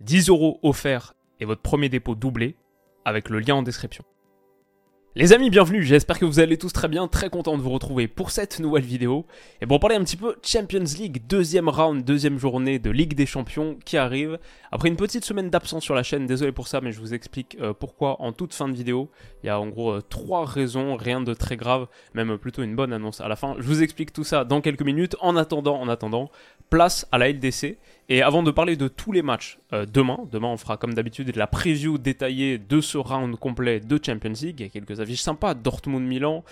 10 euros offerts et votre premier dépôt doublé avec le lien en description. Les amis, bienvenue, j'espère que vous allez tous très bien, très content de vous retrouver pour cette nouvelle vidéo. Et pour parler un petit peu Champions League, deuxième round, deuxième journée de Ligue des Champions qui arrive. Après une petite semaine d'absence sur la chaîne, désolé pour ça, mais je vous explique euh, pourquoi en toute fin de vidéo. Il y a en gros euh, trois raisons, rien de très grave, même plutôt une bonne annonce à la fin. Je vous explique tout ça dans quelques minutes. En attendant, en attendant, place à la LDC. Et avant de parler de tous les matchs euh, demain, demain on fera comme d'habitude la preview détaillée de ce round complet de Champions League. Il y a quelques affiches sympas, Dortmund-Milan,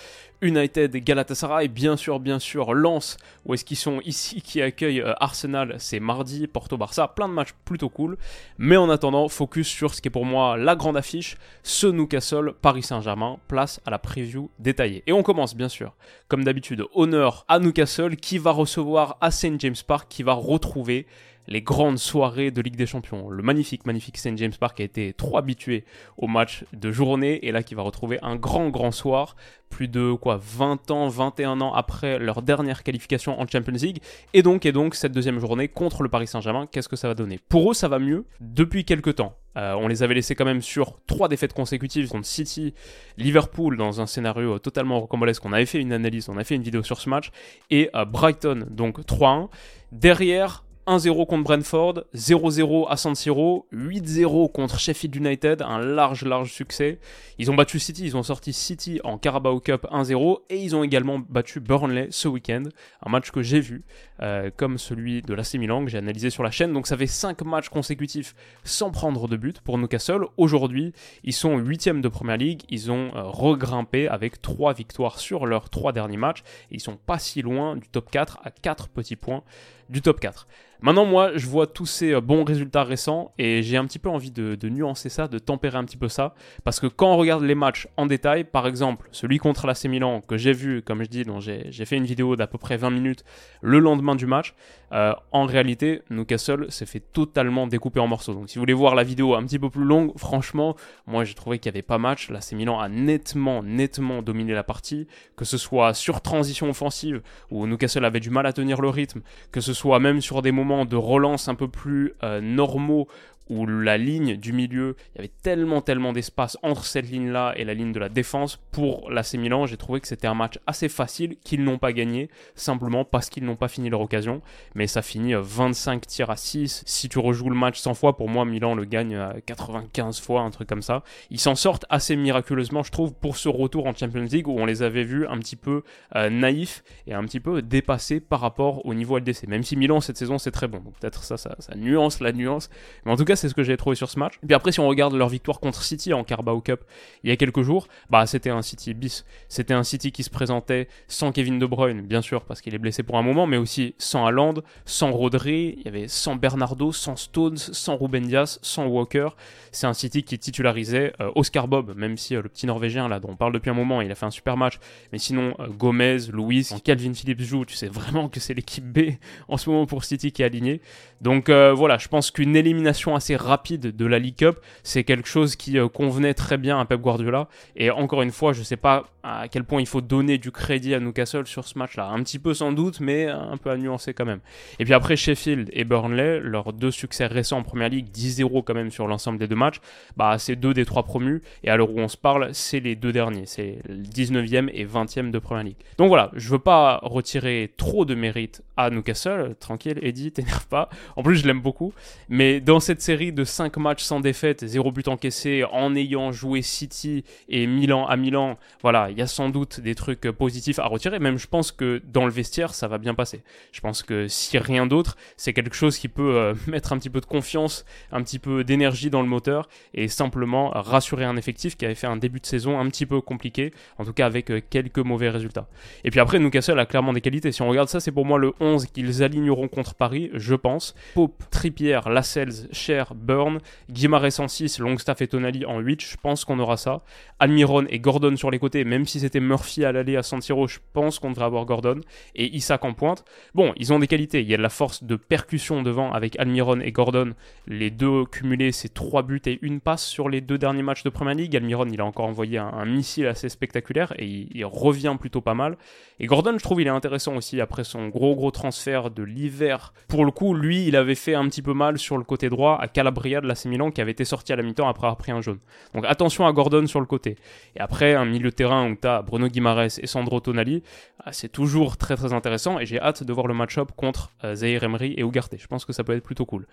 United, Galatasaray, bien sûr, bien sûr, Lens, où est-ce qu'ils sont ici, qui accueillent euh, Arsenal, c'est mardi, Porto-Barça, plein de matchs plutôt cool. Mais en attendant, focus sur ce qui est pour moi la grande affiche, ce Newcastle, Paris Saint-Germain, place à la preview détaillée. Et on commence bien sûr, comme d'habitude, honneur à Newcastle qui va recevoir à St. James Park, qui va retrouver les grandes soirées de Ligue des Champions. Le magnifique, magnifique St. James Park a été trop habitué au match de journée et là qui va retrouver un grand, grand soir plus de quoi 20 ans, 21 ans après leur dernière qualification en Champions League. Et donc, et donc cette deuxième journée contre le Paris Saint-Germain, qu'est-ce que ça va donner? Pour eux, ça va mieux depuis quelques temps. Euh, on les avait laissés quand même sur trois défaites consécutives contre City, Liverpool dans un scénario totalement rocambolesque. On avait fait une analyse, on a fait une vidéo sur ce match et euh, Brighton donc 3-1. Derrière, 1-0 contre Brentford, 0-0 à San Siro, 8-0 contre Sheffield United, un large, large succès. Ils ont battu City, ils ont sorti City en Carabao Cup 1-0 et ils ont également battu Burnley ce week-end, un match que j'ai vu, euh, comme celui de l'AC Milan que j'ai analysé sur la chaîne. Donc ça fait 5 matchs consécutifs sans prendre de but pour Newcastle. Aujourd'hui, ils sont 8 de Première League, ils ont euh, regrimpé avec 3 victoires sur leurs 3 derniers matchs et ils sont pas si loin du top 4 à 4 petits points du top 4. Maintenant, moi, je vois tous ces euh, bons résultats récents et j'ai un petit peu envie de, nuancer ça, de tempérer un petit peu ça. Parce que quand on regarde les matchs en détail, par exemple, celui contre l'AC Milan que j'ai vu, comme je dis, dont j'ai fait une vidéo d'à peu près 20 minutes le lendemain du match, euh, en réalité, Newcastle s'est fait totalement découper en morceaux. Donc, si vous voulez voir la vidéo un petit peu plus longue, franchement, moi j'ai trouvé qu'il n'y avait pas match. L'AC Milan a nettement, nettement dominé la partie. Que ce soit sur transition offensive, où Newcastle avait du mal à tenir le rythme, que ce soit même sur des moments de relance un peu plus euh, normaux où la ligne du milieu, il y avait tellement, tellement d'espace entre cette ligne-là et la ligne de la défense. Pour l'AC Milan, j'ai trouvé que c'était un match assez facile, qu'ils n'ont pas gagné, simplement parce qu'ils n'ont pas fini leur occasion. Mais ça finit 25 euh, tirs à 6. Si tu rejoues le match 100 fois, pour moi, Milan le gagne à 95 fois, un truc comme ça. Ils s'en sortent assez miraculeusement, je trouve, pour ce retour en Champions League, où on les avait vus un petit peu euh, naïfs et un petit peu dépassés par rapport au niveau LDC. Même si Milan, cette saison, c'est très bon. Peut-être ça, ça, ça nuance la nuance. Mais en tout cas, c'est ce que j'ai trouvé sur ce match. Et puis après, si on regarde leur victoire contre City en Carabao Cup il y a quelques jours, bah c'était un City bis. C'était un City qui se présentait sans Kevin De Bruyne, bien sûr, parce qu'il est blessé pour un moment, mais aussi sans Haaland, sans Rodri, il y avait sans Bernardo, sans Stones, sans Ruben Dias, sans Walker. C'est un City qui titularisait euh, Oscar Bob, même si euh, le petit Norvégien là dont on parle depuis un moment, il a fait un super match. Mais sinon, euh, Gomez, Louis, quand Calvin Phillips joue, tu sais vraiment que c'est l'équipe B en ce moment pour City qui est alignée. Donc voilà, je pense qu'une élimination rapide de la League Cup, c'est quelque chose qui euh, convenait très bien à Pep Guardiola. Et encore une fois, je ne sais pas à quel point il faut donner du crédit à Newcastle sur ce match-là. Un petit peu sans doute, mais un peu à nuancer quand même. Et puis après, Sheffield et Burnley, leurs deux succès récents en Première Ligue, 10-0 quand même sur l'ensemble des deux matchs, bah, c'est deux des trois promus. Et à l'heure où on se parle, c'est les deux derniers. C'est le 19e et 20e de Première Ligue. Donc voilà, je veux pas retirer trop de mérite à Newcastle. Tranquille, Eddie, t'énerve pas. En plus, je l'aime beaucoup. Mais dans cette série de 5 matchs sans défaite, 0 but encaissé, en ayant joué City et Milan à Milan, voilà, il y a sans doute des trucs positifs à retirer. Même je pense que dans le vestiaire, ça va bien passer. Je pense que si rien d'autre, c'est quelque chose qui peut euh, mettre un petit peu de confiance, un petit peu d'énergie dans le moteur et simplement rassurer un effectif qui avait fait un début de saison un petit peu compliqué, en tout cas avec euh, quelques mauvais résultats. Et puis après, Newcastle a clairement des qualités. Si on regarde ça, c'est pour moi le 11 qu'ils aligneront contre Paris, je pense. Pope, Trippier, Lascelles, Cher, Burn, Guimarães en 6, Longstaff et Tonali en 8, je pense qu'on aura ça. Almiron et Gordon sur les côtés, même si c'était Murphy à l'aller à San Siro, je pense qu'on devrait avoir Gordon. Et Isaac en pointe. Bon, ils ont des qualités. Il y a de la force de percussion devant avec Almiron et Gordon. Les deux cumulés, c'est 3 buts et une passe sur les deux derniers matchs de Premier League. Almiron, il a encore envoyé un, missile assez spectaculaire et il, revient plutôt pas mal. Et Gordon, je trouve, il est intéressant aussi après son gros gros transfert de l'hiver. Pour le coup, lui, il avait fait un petit peu mal sur le côté droit Calabria de l'AC Milan qui avait été sorti à la mi-temps après avoir pris un jaune. Donc attention à Gordon sur le côté. Et après, un milieu de terrain où tu as Bruno Guimaraes et Sandro Tonali, ah, c'est toujours très très intéressant et j'ai hâte de voir le match-up contre euh, Zahir Emery et Ugarte. Je pense que ça peut être plutôt cool.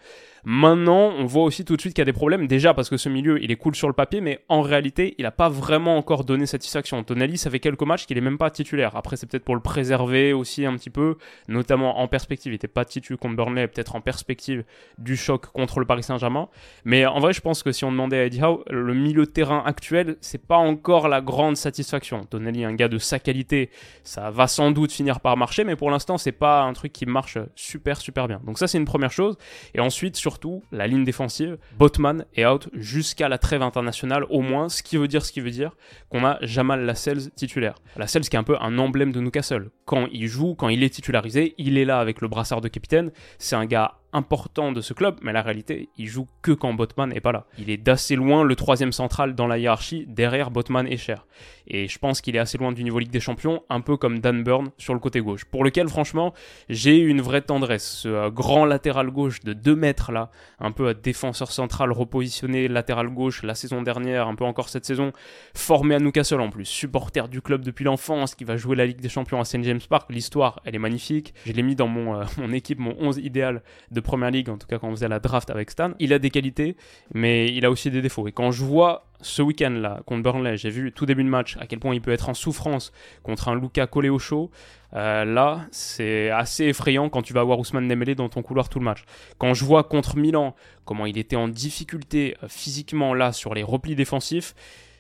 Maintenant, on voit aussi tout de suite qu'il y a des problèmes. Déjà parce que ce milieu, il est cool sur le papier, mais en réalité, il n'a pas vraiment encore donné satisfaction. Tonali, ça fait quelques matchs qu'il est même pas titulaire. Après, c'est peut-être pour le préserver aussi un petit peu, notamment en perspective. Il n'était pas titulaire contre Burnley, peut-être en perspective du choc contre le Paris Saint-Germain. Mais en vrai, je pense que si on demandait à Eddie Howe, le milieu de terrain actuel, c'est pas encore la grande satisfaction. Tonali, un gars de sa qualité, ça va sans doute finir par marcher, mais pour l'instant, c'est pas un truc qui marche super super bien. Donc ça, c'est une première chose. Et ensuite, surtout, la ligne défensive. Botman est out jusqu'à la trêve internationale, au moins, ce qui veut dire ce qui veut dire qu'on a Jamal Lascelles titulaire. Lascelles qui est un peu un emblème de Newcastle. Quand il joue, quand il est titularisé, il est là avec le brassard de capitaine. C'est un gars important de ce club, mais la réalité, il joue que quand Botman n'est pas là. Il est d'assez loin le troisième central dans la hiérarchie, derrière Botman et Cher. Et je pense qu'il est assez loin du niveau Ligue des Champions, un peu comme Dan Burn sur le côté gauche, pour lequel franchement, j'ai une vraie tendresse. Ce euh, grand latéral gauche de 2 mètres là, un peu défenseur central repositionné latéral gauche la saison dernière, un peu encore cette saison, formé à Newcastle en plus, supporter du club depuis l'enfance, qui va jouer la Ligue des Champions à St James Park. L'histoire, elle est magnifique. Je l'ai mis dans mon, euh, mon équipe, mon 11 idéal de Première Ligue, en tout cas quand on faisait la draft avec Stan. Il a des qualités, mais il a aussi des défauts. Et quand je vois ce week-end-là contre Burnley, j'ai vu tout début de match à quel point il peut être en souffrance contre un Luca collé au chaud. Euh, là, c'est assez effrayant quand tu vas avoir Ousmane Dembélé dans ton couloir tout le match. Quand je vois contre Milan comment il était en difficulté euh, physiquement là sur les replis défensifs,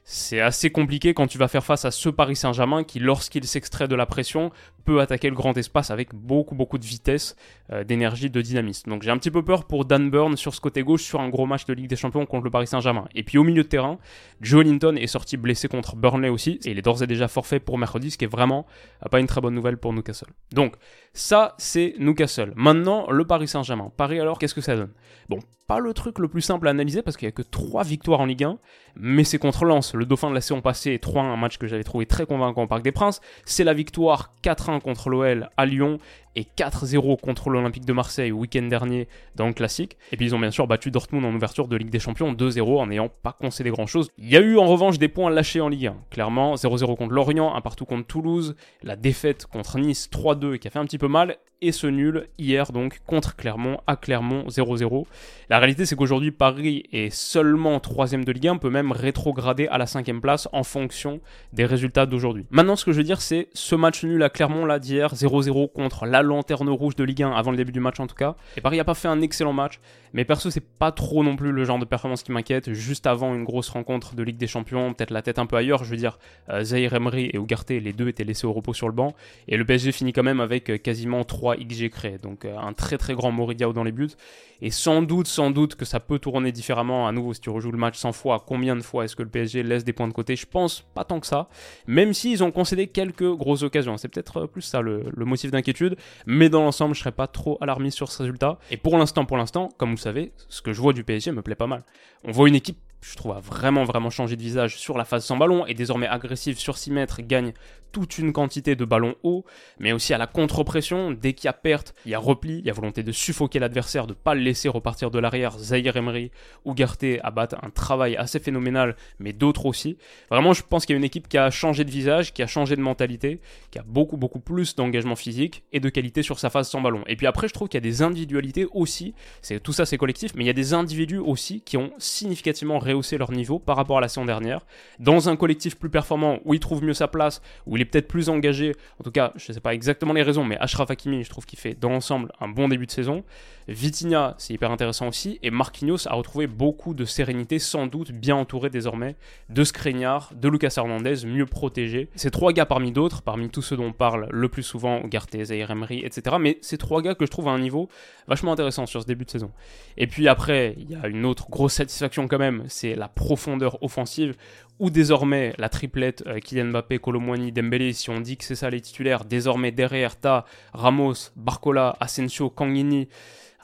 c'est assez compliqué quand tu vas faire face à ce Paris Saint-Germain qui, lorsqu'il s'extrait de la pression, peut attaquer le grand espace avec beaucoup beaucoup de vitesse, euh, d'énergie, de dynamisme. Donc j'ai un petit peu peur pour Dan Burn sur ce côté gauche sur un gros match de Ligue des Champions contre le Paris Saint-Germain. Et puis au milieu de terrain, Joe Linton est sorti blessé contre Burnley aussi, et il est d'ores et déjà forfait pour mercredi, ce qui est vraiment euh, pas une très bonne nouvelle pour Newcastle. Donc ça c'est Newcastle. Maintenant le Paris Saint-Germain. Paris alors qu'est-ce que ça donne? Bon, pas le truc le plus simple à analyser parce qu'il n'y a que 3 victoires en Ligue 1, mais c'est contre Lens, le dauphin de la saison passée, 3-1, un match que j'avais trouvé très convaincant au Parc des Princes. C'est la victoire 4-1 contre l'OL à Lyon et 4-0 contre l'Olympique de Marseille week-end dernier dans le classique. Et puis ils ont bien sûr battu Dortmund en ouverture de Ligue des Champions 2-0 en n'ayant pas concédé grand-chose. Il y a eu en revanche des points lâchés en Ligue 1. Clairement, 0-0 contre Lorient, un partout contre Toulouse, la défaite contre Nice 3-2 qui a fait un petit peu mal, et ce nul hier donc contre Clermont à Clermont 0-0. La réalité c'est qu'aujourd'hui Paris est seulement 3 de Ligue 1, peut même rétrograder à la 5 place en fonction des résultats d'aujourd'hui. Maintenant ce que je veux dire c'est ce match nul à Clermont là d'hier 0-0 contre la lanterne rouge de Ligue 1 avant le début du match en tout cas. Et Paris n'a pas fait un excellent match, mais perso c'est pas trop non plus le genre de performance qui m'inquiète. Juste avant une grosse rencontre de Ligue des Champions, peut-être la tête un peu ailleurs, je veux dire euh, Zahir Emery et Ugarte, les deux étaient laissés au repos sur le banc, et le PSG finit quand même avec euh, quasiment 3 XG créés, donc euh, un très très grand Moridiao dans les buts. Et sans doute, sans doute que ça peut tourner différemment à nouveau si tu rejoues le match 100 fois. Combien de fois est-ce que le PSG laisse des points de côté? Je pense pas tant que ça. Même s'ils ont concédé quelques grosses occasions. C'est peut-être plus ça le motif d'inquiétude. Mais dans l'ensemble, je serais pas trop alarmiste sur ce résultat. Et pour l'instant, pour l'instant, comme vous savez, ce que je vois du PSG me plaît pas mal. On voit une équipe je trouve, a vraiment, vraiment changé de visage sur la phase sans ballon et désormais agressive sur 6 mètres, gagne toute une quantité de ballons hauts, mais aussi à la contre-pression. Dès qu'il y a perte, il y a repli, il y a volonté de suffoquer l'adversaire, de pas le laisser repartir de l'arrière. Zahir Emery ou Garté abattent un travail assez phénoménal, mais d'autres aussi. Vraiment, je pense qu'il y a une équipe qui a changé de visage, qui a changé de mentalité, qui a beaucoup, beaucoup plus d'engagement physique et de qualité sur sa phase sans ballon. Et puis après, je trouve qu'il y a des individualités aussi, tout ça c'est collectif, mais il y a des individus aussi qui ont significativement rehausser leur niveau par rapport à la saison dernière. Dans un collectif plus performant, où il trouve mieux sa place, où il est peut-être plus engagé, en tout cas, je ne sais pas exactement les raisons, mais Ashraf Hakimi, je trouve qu'il fait dans l'ensemble un bon début de saison. Vitinha, c'est hyper intéressant aussi, et Marquinhos a retrouvé beaucoup de sérénité, sans doute bien entouré désormais de Skriniar, de Lucas Hernandez, mieux protégé. Ces trois gars parmi d'autres, parmi tous ceux dont on parle le plus souvent, Zaire Emery, etc. Mais ces trois gars que je trouve à un niveau vachement intéressant sur ce début de saison. Et puis après, il y a une autre grosse satisfaction quand même, c'est la profondeur offensive, où désormais la triplette euh, Kylian Mbappé, Colomwani, Dembélé, si on dit que c'est ça les titulaires, désormais derrière, t'as Ramos, Barcola, Asensio, Kangini,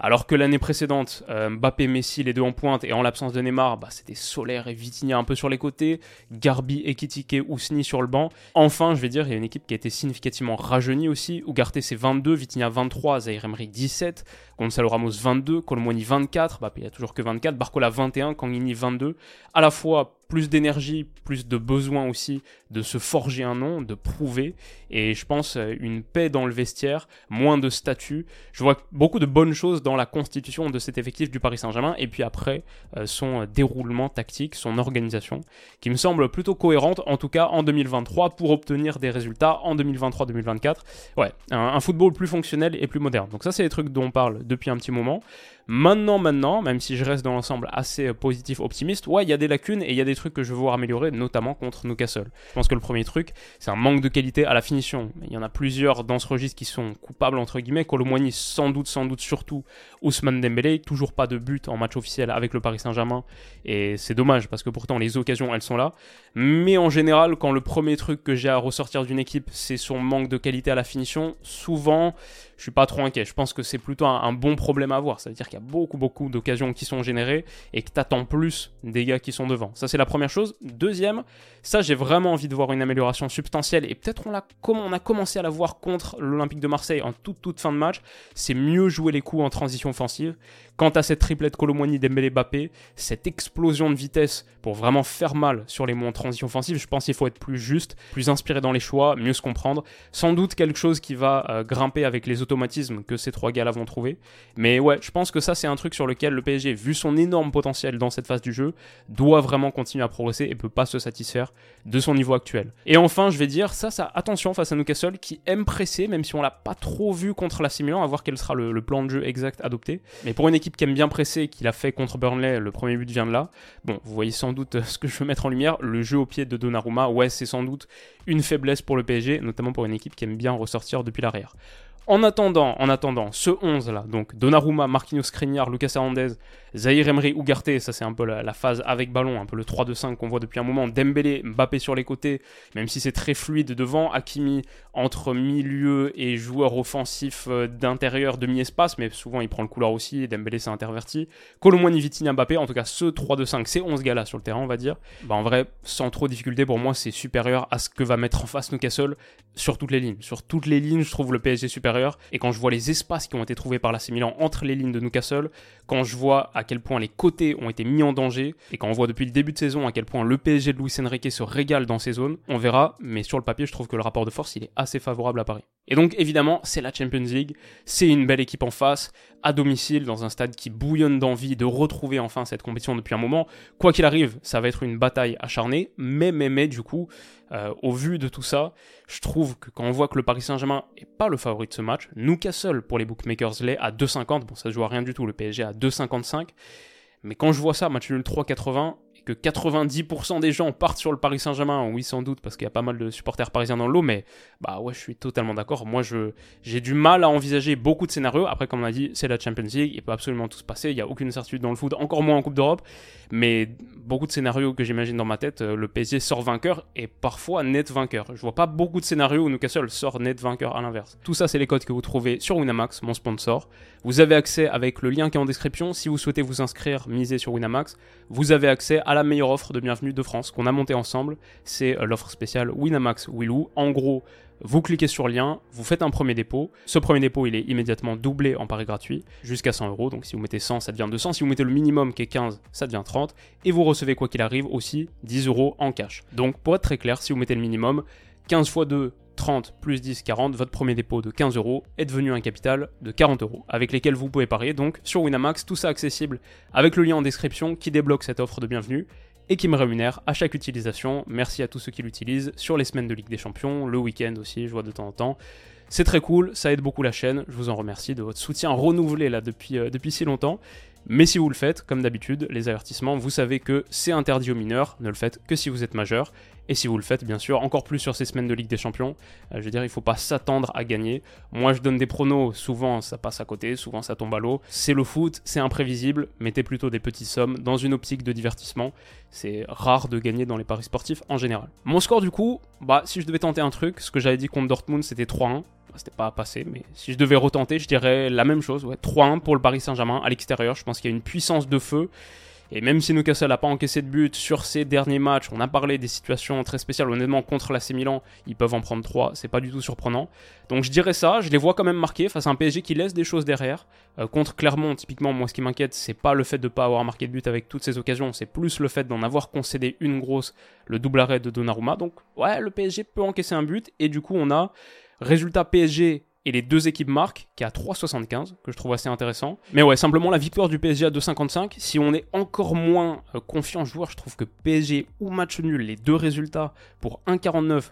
Alors que l'année précédente, euh, Mbappé, Messi, les deux en pointe, et en l'absence de Neymar, bah, c'était Solaire et Vitinha un peu sur les côtés, Garbi, Ekitike, Ousni sur le banc. Enfin, je vais dire, il y a une équipe qui a été significativement rajeunie aussi. Ugarte c'est 22, Vitinha 23, Zaire Emery 17, Gonzalo Ramos 22, Colomoni 24, Mbappé il a toujours que 24, Barcola 21, Kangini 22. À la fois plus d'énergie, plus de besoin aussi de se forger un nom, de prouver, et je pense euh, une paix dans le vestiaire, moins de statut. Je vois beaucoup de bonnes choses dans la constitution de cet effectif du Paris Saint-Germain, et puis après euh, son déroulement tactique, son organisation, qui me semble plutôt cohérente, en tout cas en 2023, pour obtenir des résultats en 2023-2024. Ouais, un, un football plus fonctionnel et plus moderne. Donc ça c'est des trucs dont on parle depuis un petit moment. Maintenant, maintenant, même si je reste dans l'ensemble assez positif, optimiste, ouais, il y a des lacunes et il y a des trucs que je veux voir améliorer, notamment contre Newcastle. Je pense que le premier truc, c'est un manque de qualité à la finition. Il y en a plusieurs dans ce registre qui sont coupables, entre guillemets. Colomboigny, sans doute, sans doute, surtout. Ousmane Dembélé, toujours pas de but en match officiel avec le Paris Saint-Germain. Et c'est dommage parce que pourtant, les occasions, elles sont là. Mais en général, quand le premier truc que j'ai à ressortir d'une équipe, c'est son manque de qualité à la finition, souvent, je suis pas trop inquiet. Je pense que c'est plutôt un, bon problème à avoir. Ça veut dire qu'il a beaucoup, beaucoup d'occasions qui sont générées et que tu attends plus des gars qui sont devant. Ça, c'est la première chose. Deuxième, ça, j'ai vraiment envie de voir une amélioration substantielle et peut-être on, on a commencé à la voir contre l'Olympique de Marseille en toute, toute fin de match. C'est mieux jouer les coups en transition offensive. Quant à cette triplette Colomboigny, Dembélé, Bappé, cette explosion de vitesse pour vraiment faire mal sur les mots en transition offensive, je pense qu'il faut être plus juste, plus inspiré dans les choix, mieux se comprendre. Sans doute quelque chose qui va euh, grimper avec les automatismes que ces trois gars-là vont trouver. Mais ouais, je pense que ça c'est un truc sur lequel le PSG, vu son énorme potentiel dans cette phase du jeu, doit vraiment continuer à progresser et peut pas se satisfaire de son niveau actuel. Et enfin, je vais dire, ça, ça, attention face à Newcastle qui aime presser, même si on l'a pas trop vu contre la Milan, à voir quel sera le, le plan de jeu exact adopté. Mais pour une équipe qui aime bien presser, qu'il a fait contre Burnley, le premier but vient de là. Bon, vous voyez sans doute ce que je veux mettre en lumière, le jeu au pied de Donnarumma, ouais, c'est sans doute une faiblesse pour le PSG, notamment pour une équipe qui aime bien ressortir depuis l'arrière. En attendant, en attendant, ce 11 là, donc Donnarumma, Marquinhos Skriniar, Lucas Hernandez, Zahir Emery, Ugarte, ça c'est un peu la, phase avec ballon, un peu le 3-2-5 qu'on voit depuis un moment, Dembélé, Mbappé sur les côtés, même si c'est très fluide devant, Hakimi entre milieu et joueur offensif euh, d'intérieur, demi-espace, mais souvent il prend le couloir aussi, Dembélé s'est interverti, Colomboigny, Vitinha, Mbappé, en tout cas ce 3-2-5, c'est 11 gars là sur le terrain on va dire, bah en vrai, sans trop de difficulté pour moi c'est supérieur à ce que va mettre en face Newcastle sur toutes les lignes, sur toutes les lignes je trouve le PSG supérieur et quand je vois les espaces qui ont été trouvés par la Milan entre les lignes de Newcastle, quand je vois à quel point les côtés ont été mis en danger, et quand on voit depuis le début de saison à quel point le PSG de Luis Enrique se régale dans ces zones, on verra, mais sur le papier, je trouve que le rapport de force, il est assez favorable à Paris. Et donc, évidemment, c'est la Champions League, c'est une belle équipe en face, à domicile, dans un stade qui bouillonne d'envie de retrouver enfin cette compétition depuis un moment. Quoi qu'il arrive, ça va être une bataille acharnée, mais, mais, mais, du coup, euh, au vu de tout ça, je trouve que quand on voit que le Paris Saint-Germain est pas le favori de ce match, Newcastle pour les bookmakers l'est à 2,50, bon ça se joue à rien du tout, le PSG à 2,55, mais quand je vois ça, match nul 3,80, que 90% des gens partent sur le Paris Saint-Germain, oui sans doute parce qu'il y a pas mal de supporters parisiens dans l'eau, mais bah ouais je suis totalement d'accord. Moi je j'ai du mal à envisager beaucoup de scénarios. Après comme on a dit c'est la Champions League, il peut absolument tout se passer, il n'y a aucune certitude dans le foot, encore moins en Coupe d'Europe, mais beaucoup de scénarios que j'imagine dans ma tête, euh, le PSG sort vainqueur et parfois net vainqueur. Je vois pas beaucoup de scénarios où Newcastle sort net vainqueur à l'inverse. Tout ça c'est les codes que vous trouvez sur Winamax, mon sponsor. Vous avez accès avec le lien qui est en description si vous souhaitez vous inscrire, miser sur Winamax, vous avez accès à la meilleure offre de bienvenue de France qu'on a montée ensemble. C'est euh, l'offre spéciale Winamax Willou. En gros, vous cliquez sur lien, vous faites un premier dépôt. Ce premier dépôt, il est immédiatement doublé en pari gratuit jusqu'à 100 euros. Donc si vous mettez 100, ça devient 200. Si vous mettez le minimum qui est 15, ça devient 30. Et vous recevez quoi qu'il arrive aussi 10 euros en cash. Donc pour être très clair, si vous mettez le minimum, 15 x 2, 30 plus 10, 40, votre premier dépôt de 15 euros est devenu un capital de 40 euros, avec lesquels vous pouvez parier donc sur Winamax, tout ça accessible avec le lien en description qui débloque cette offre de bienvenue et qui me rémunère à chaque utilisation. Merci à tous ceux qui l'utilisent sur les semaines de Ligue des Champions, le week-end aussi, je vois de temps en temps. C'est très cool, ça aide beaucoup la chaîne, je vous en remercie de votre soutien renouvelé là depuis, euh, depuis si longtemps. Mais si vous le faites, comme d'habitude, les avertissements, vous savez que c'est interdit aux mineurs, ne le faites que si vous êtes majeur. Et si vous le faites, bien sûr, encore plus sur ces semaines de Ligue des Champions, euh, je veux dire, il ne faut pas s'attendre à gagner. Moi, je donne des pronos, souvent ça passe à côté, souvent ça tombe à l'eau. C'est le foot, c'est imprévisible, mettez plutôt des petites sommes dans une optique de divertissement. C'est rare de gagner dans les paris sportifs en général. Mon score, du coup, bah, si je devais tenter un truc, ce que j'avais dit contre Dortmund, c'était 3-1. C'était pas passé, mais si je devais retenter, je dirais la même chose. Ouais, 3-1 pour le Paris Saint-Germain à l'extérieur. Je pense qu'il y a une puissance de feu. Et même si Newcastle n'a pas encaissé de but sur ces derniers matchs, on a parlé des situations très spéciales. Honnêtement, contre l'AC Milan, ils peuvent en prendre 3. C'est pas du tout surprenant. Donc je dirais ça. Je les vois quand même marqués face à un PSG qui laisse des choses derrière. Euh, contre Clermont, typiquement, moi ce qui m'inquiète, c'est pas le fait de ne pas avoir marqué de but avec toutes ces occasions. C'est plus le fait d'en avoir concédé une grosse, le double arrêt de Donnarumma. Donc ouais, le PSG peut encaisser un but. Et du coup, on a résultat PSG et les deux équipes marquent, qui est à 3,75, que je trouve assez intéressant. Mais ouais, simplement la victoire du PSG à 2,55. Si on est encore moins euh, confiant joueur, je trouve que PSG ou match nul, les deux résultats pour 1,49,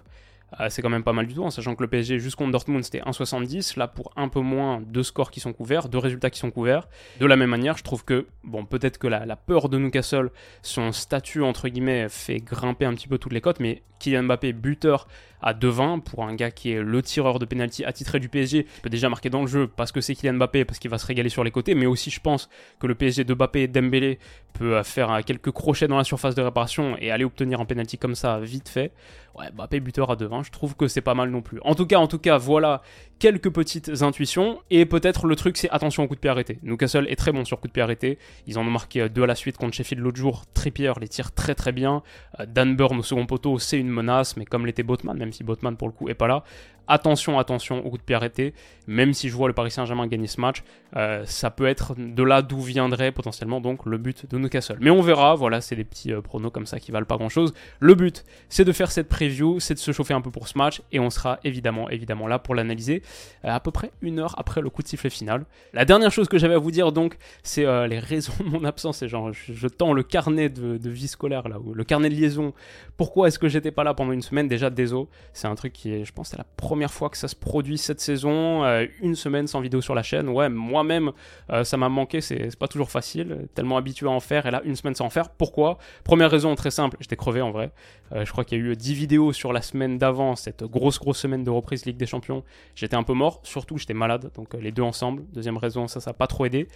euh, c'est quand même pas mal du tout, en sachant que le PSG jusqu'au Dortmund c'était 1,70. Là, pour un peu moins, deux scores qui sont couverts, deux résultats qui sont couverts. De la même manière, je trouve que, bon, peut-être que la, peur de Newcastle, son statut entre guillemets, fait grimper un petit peu toutes les cotes, mais Kylian Mbappé, buteur à 2,20 pour un gars qui est le tireur de penalty attitré du PSG, peut déjà marquer dans le jeu parce que c'est Kylian Mbappé, parce qu'il va se régaler sur les côtés, mais aussi je pense que le PSG de Mbappé et Dembélé peut faire quelques crochets dans la surface de réparation et aller obtenir un penalty comme ça vite fait. Ouais, Mbappé buteur à 2,20, je trouve que c'est pas mal non plus. En tout cas, en tout cas, voilà quelques petites intuitions et peut-être le truc c'est attention au coup de pied arrêté. Newcastle est très bon sur coup de pied arrêté. Ils en ont marqué deux à la suite contre Sheffield l'autre jour. Trippier les tire très très bien. Euh, Dan Burn au second poteau, c'est une menace, mais comme l'était Botman, même si Botman pour le coup est pas là, attention, attention au coup de pied arrêté. Même si je vois le Paris Saint-Germain gagner ce match, euh, ça peut être de là d'où viendrait potentiellement donc le but de Newcastle. Mais on verra, voilà, c'est des petits euh, pronos comme ça qui valent pas grand chose. Le but, c'est de faire cette preview, c'est de se chauffer un peu pour ce match, et on sera évidemment, évidemment là pour l'analyser euh, à peu près une heure après le coup de sifflet final. La dernière chose que j'avais à vous dire donc, c'est les raisons de mon absence. C'est genre, je, tends le carnet de, vie scolaire là, le carnet de liaison. Pourquoi est-ce que j'étais pas là pendant une semaine? Déjà, désolé, c'est un truc qui est, je pense, c'est la première fois que ça se produit cette saison. Euh, une semaine sans vidéo sur la chaîne. Ouais, moi-même, euh, ça m'a manqué. C'est pas toujours facile. Tellement habitué à en faire. Et là, une semaine sans en faire. Pourquoi? Première raison très simple. J'étais crevé en vrai. Euh, je crois qu'il y a eu 10 vidéos sur la semaine d'avant, cette grosse, grosse semaine de reprise Ligue des Champions. J'étais un peu mort. Surtout, j'étais malade. Donc, les deux ensemble. Deuxième raison, ça, ça n'a pas trop aidé.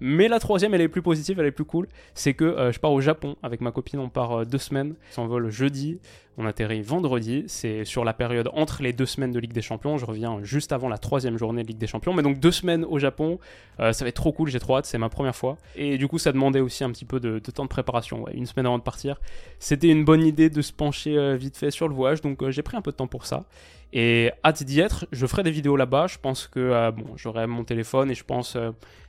Mais la troisième, elle est plus positive, elle est plus cool. C'est que je pars au Japon avec ma copine. On part deux semaines. On s'envole jeudi. On atterrit vendredi, c'est sur la période entre les deux semaines de Ligue des Champions. Je reviens juste avant la troisième journée de Ligue des Champions. Mais donc deux semaines au Japon, euh, ça va être trop cool, j'ai trop hâte, c'est ma première fois. Et du coup, ça demandait aussi un petit peu de, temps de préparation, une semaine avant de partir. C'était une bonne idée de se pencher euh, vite fait sur le voyage, donc euh, j'ai pris un peu de temps pour ça. Et hâte d'y être, je ferai des vidéos là-bas, je pense que bon, j'aurai mon téléphone et je pense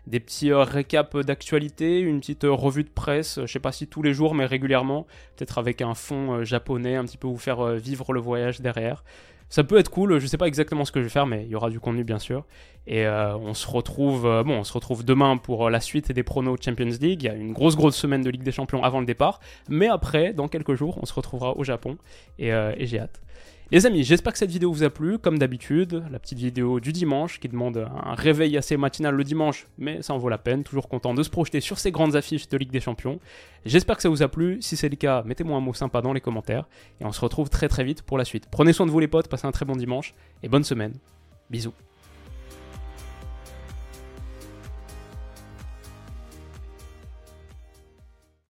des petits récaps d'actualité, une petite revue de presse, je sais pas si tous les jours mais régulièrement, peut-être avec un fond japonais, un petit peu vous faire vivre le voyage derrière. Ça peut être cool, je sais pas exactement ce que je vais faire, mais il y aura du contenu bien sûr. Et euh, on se retrouve, euh, bon, on se retrouve demain pour euh, la suite des pronos Champions League. Il y a une grosse grosse semaine de Ligue des Champions avant le départ, mais après, dans quelques jours, on se retrouvera au Japon et j'ai hâte. Les amis, j'espère que cette vidéo vous a plu, comme d'habitude, la petite vidéo du dimanche qui demande un réveil assez matinal le dimanche, mais ça en vaut la peine, toujours content de se projeter sur ces grandes affiches de Ligue des Champions. J'espère que ça vous a plu, si c'est le cas, mettez-moi un mot sympa dans les commentaires, et on se retrouve très très vite pour la suite. Prenez soin de vous les potes, passez un très bon dimanche, et bonne semaine. Bisous.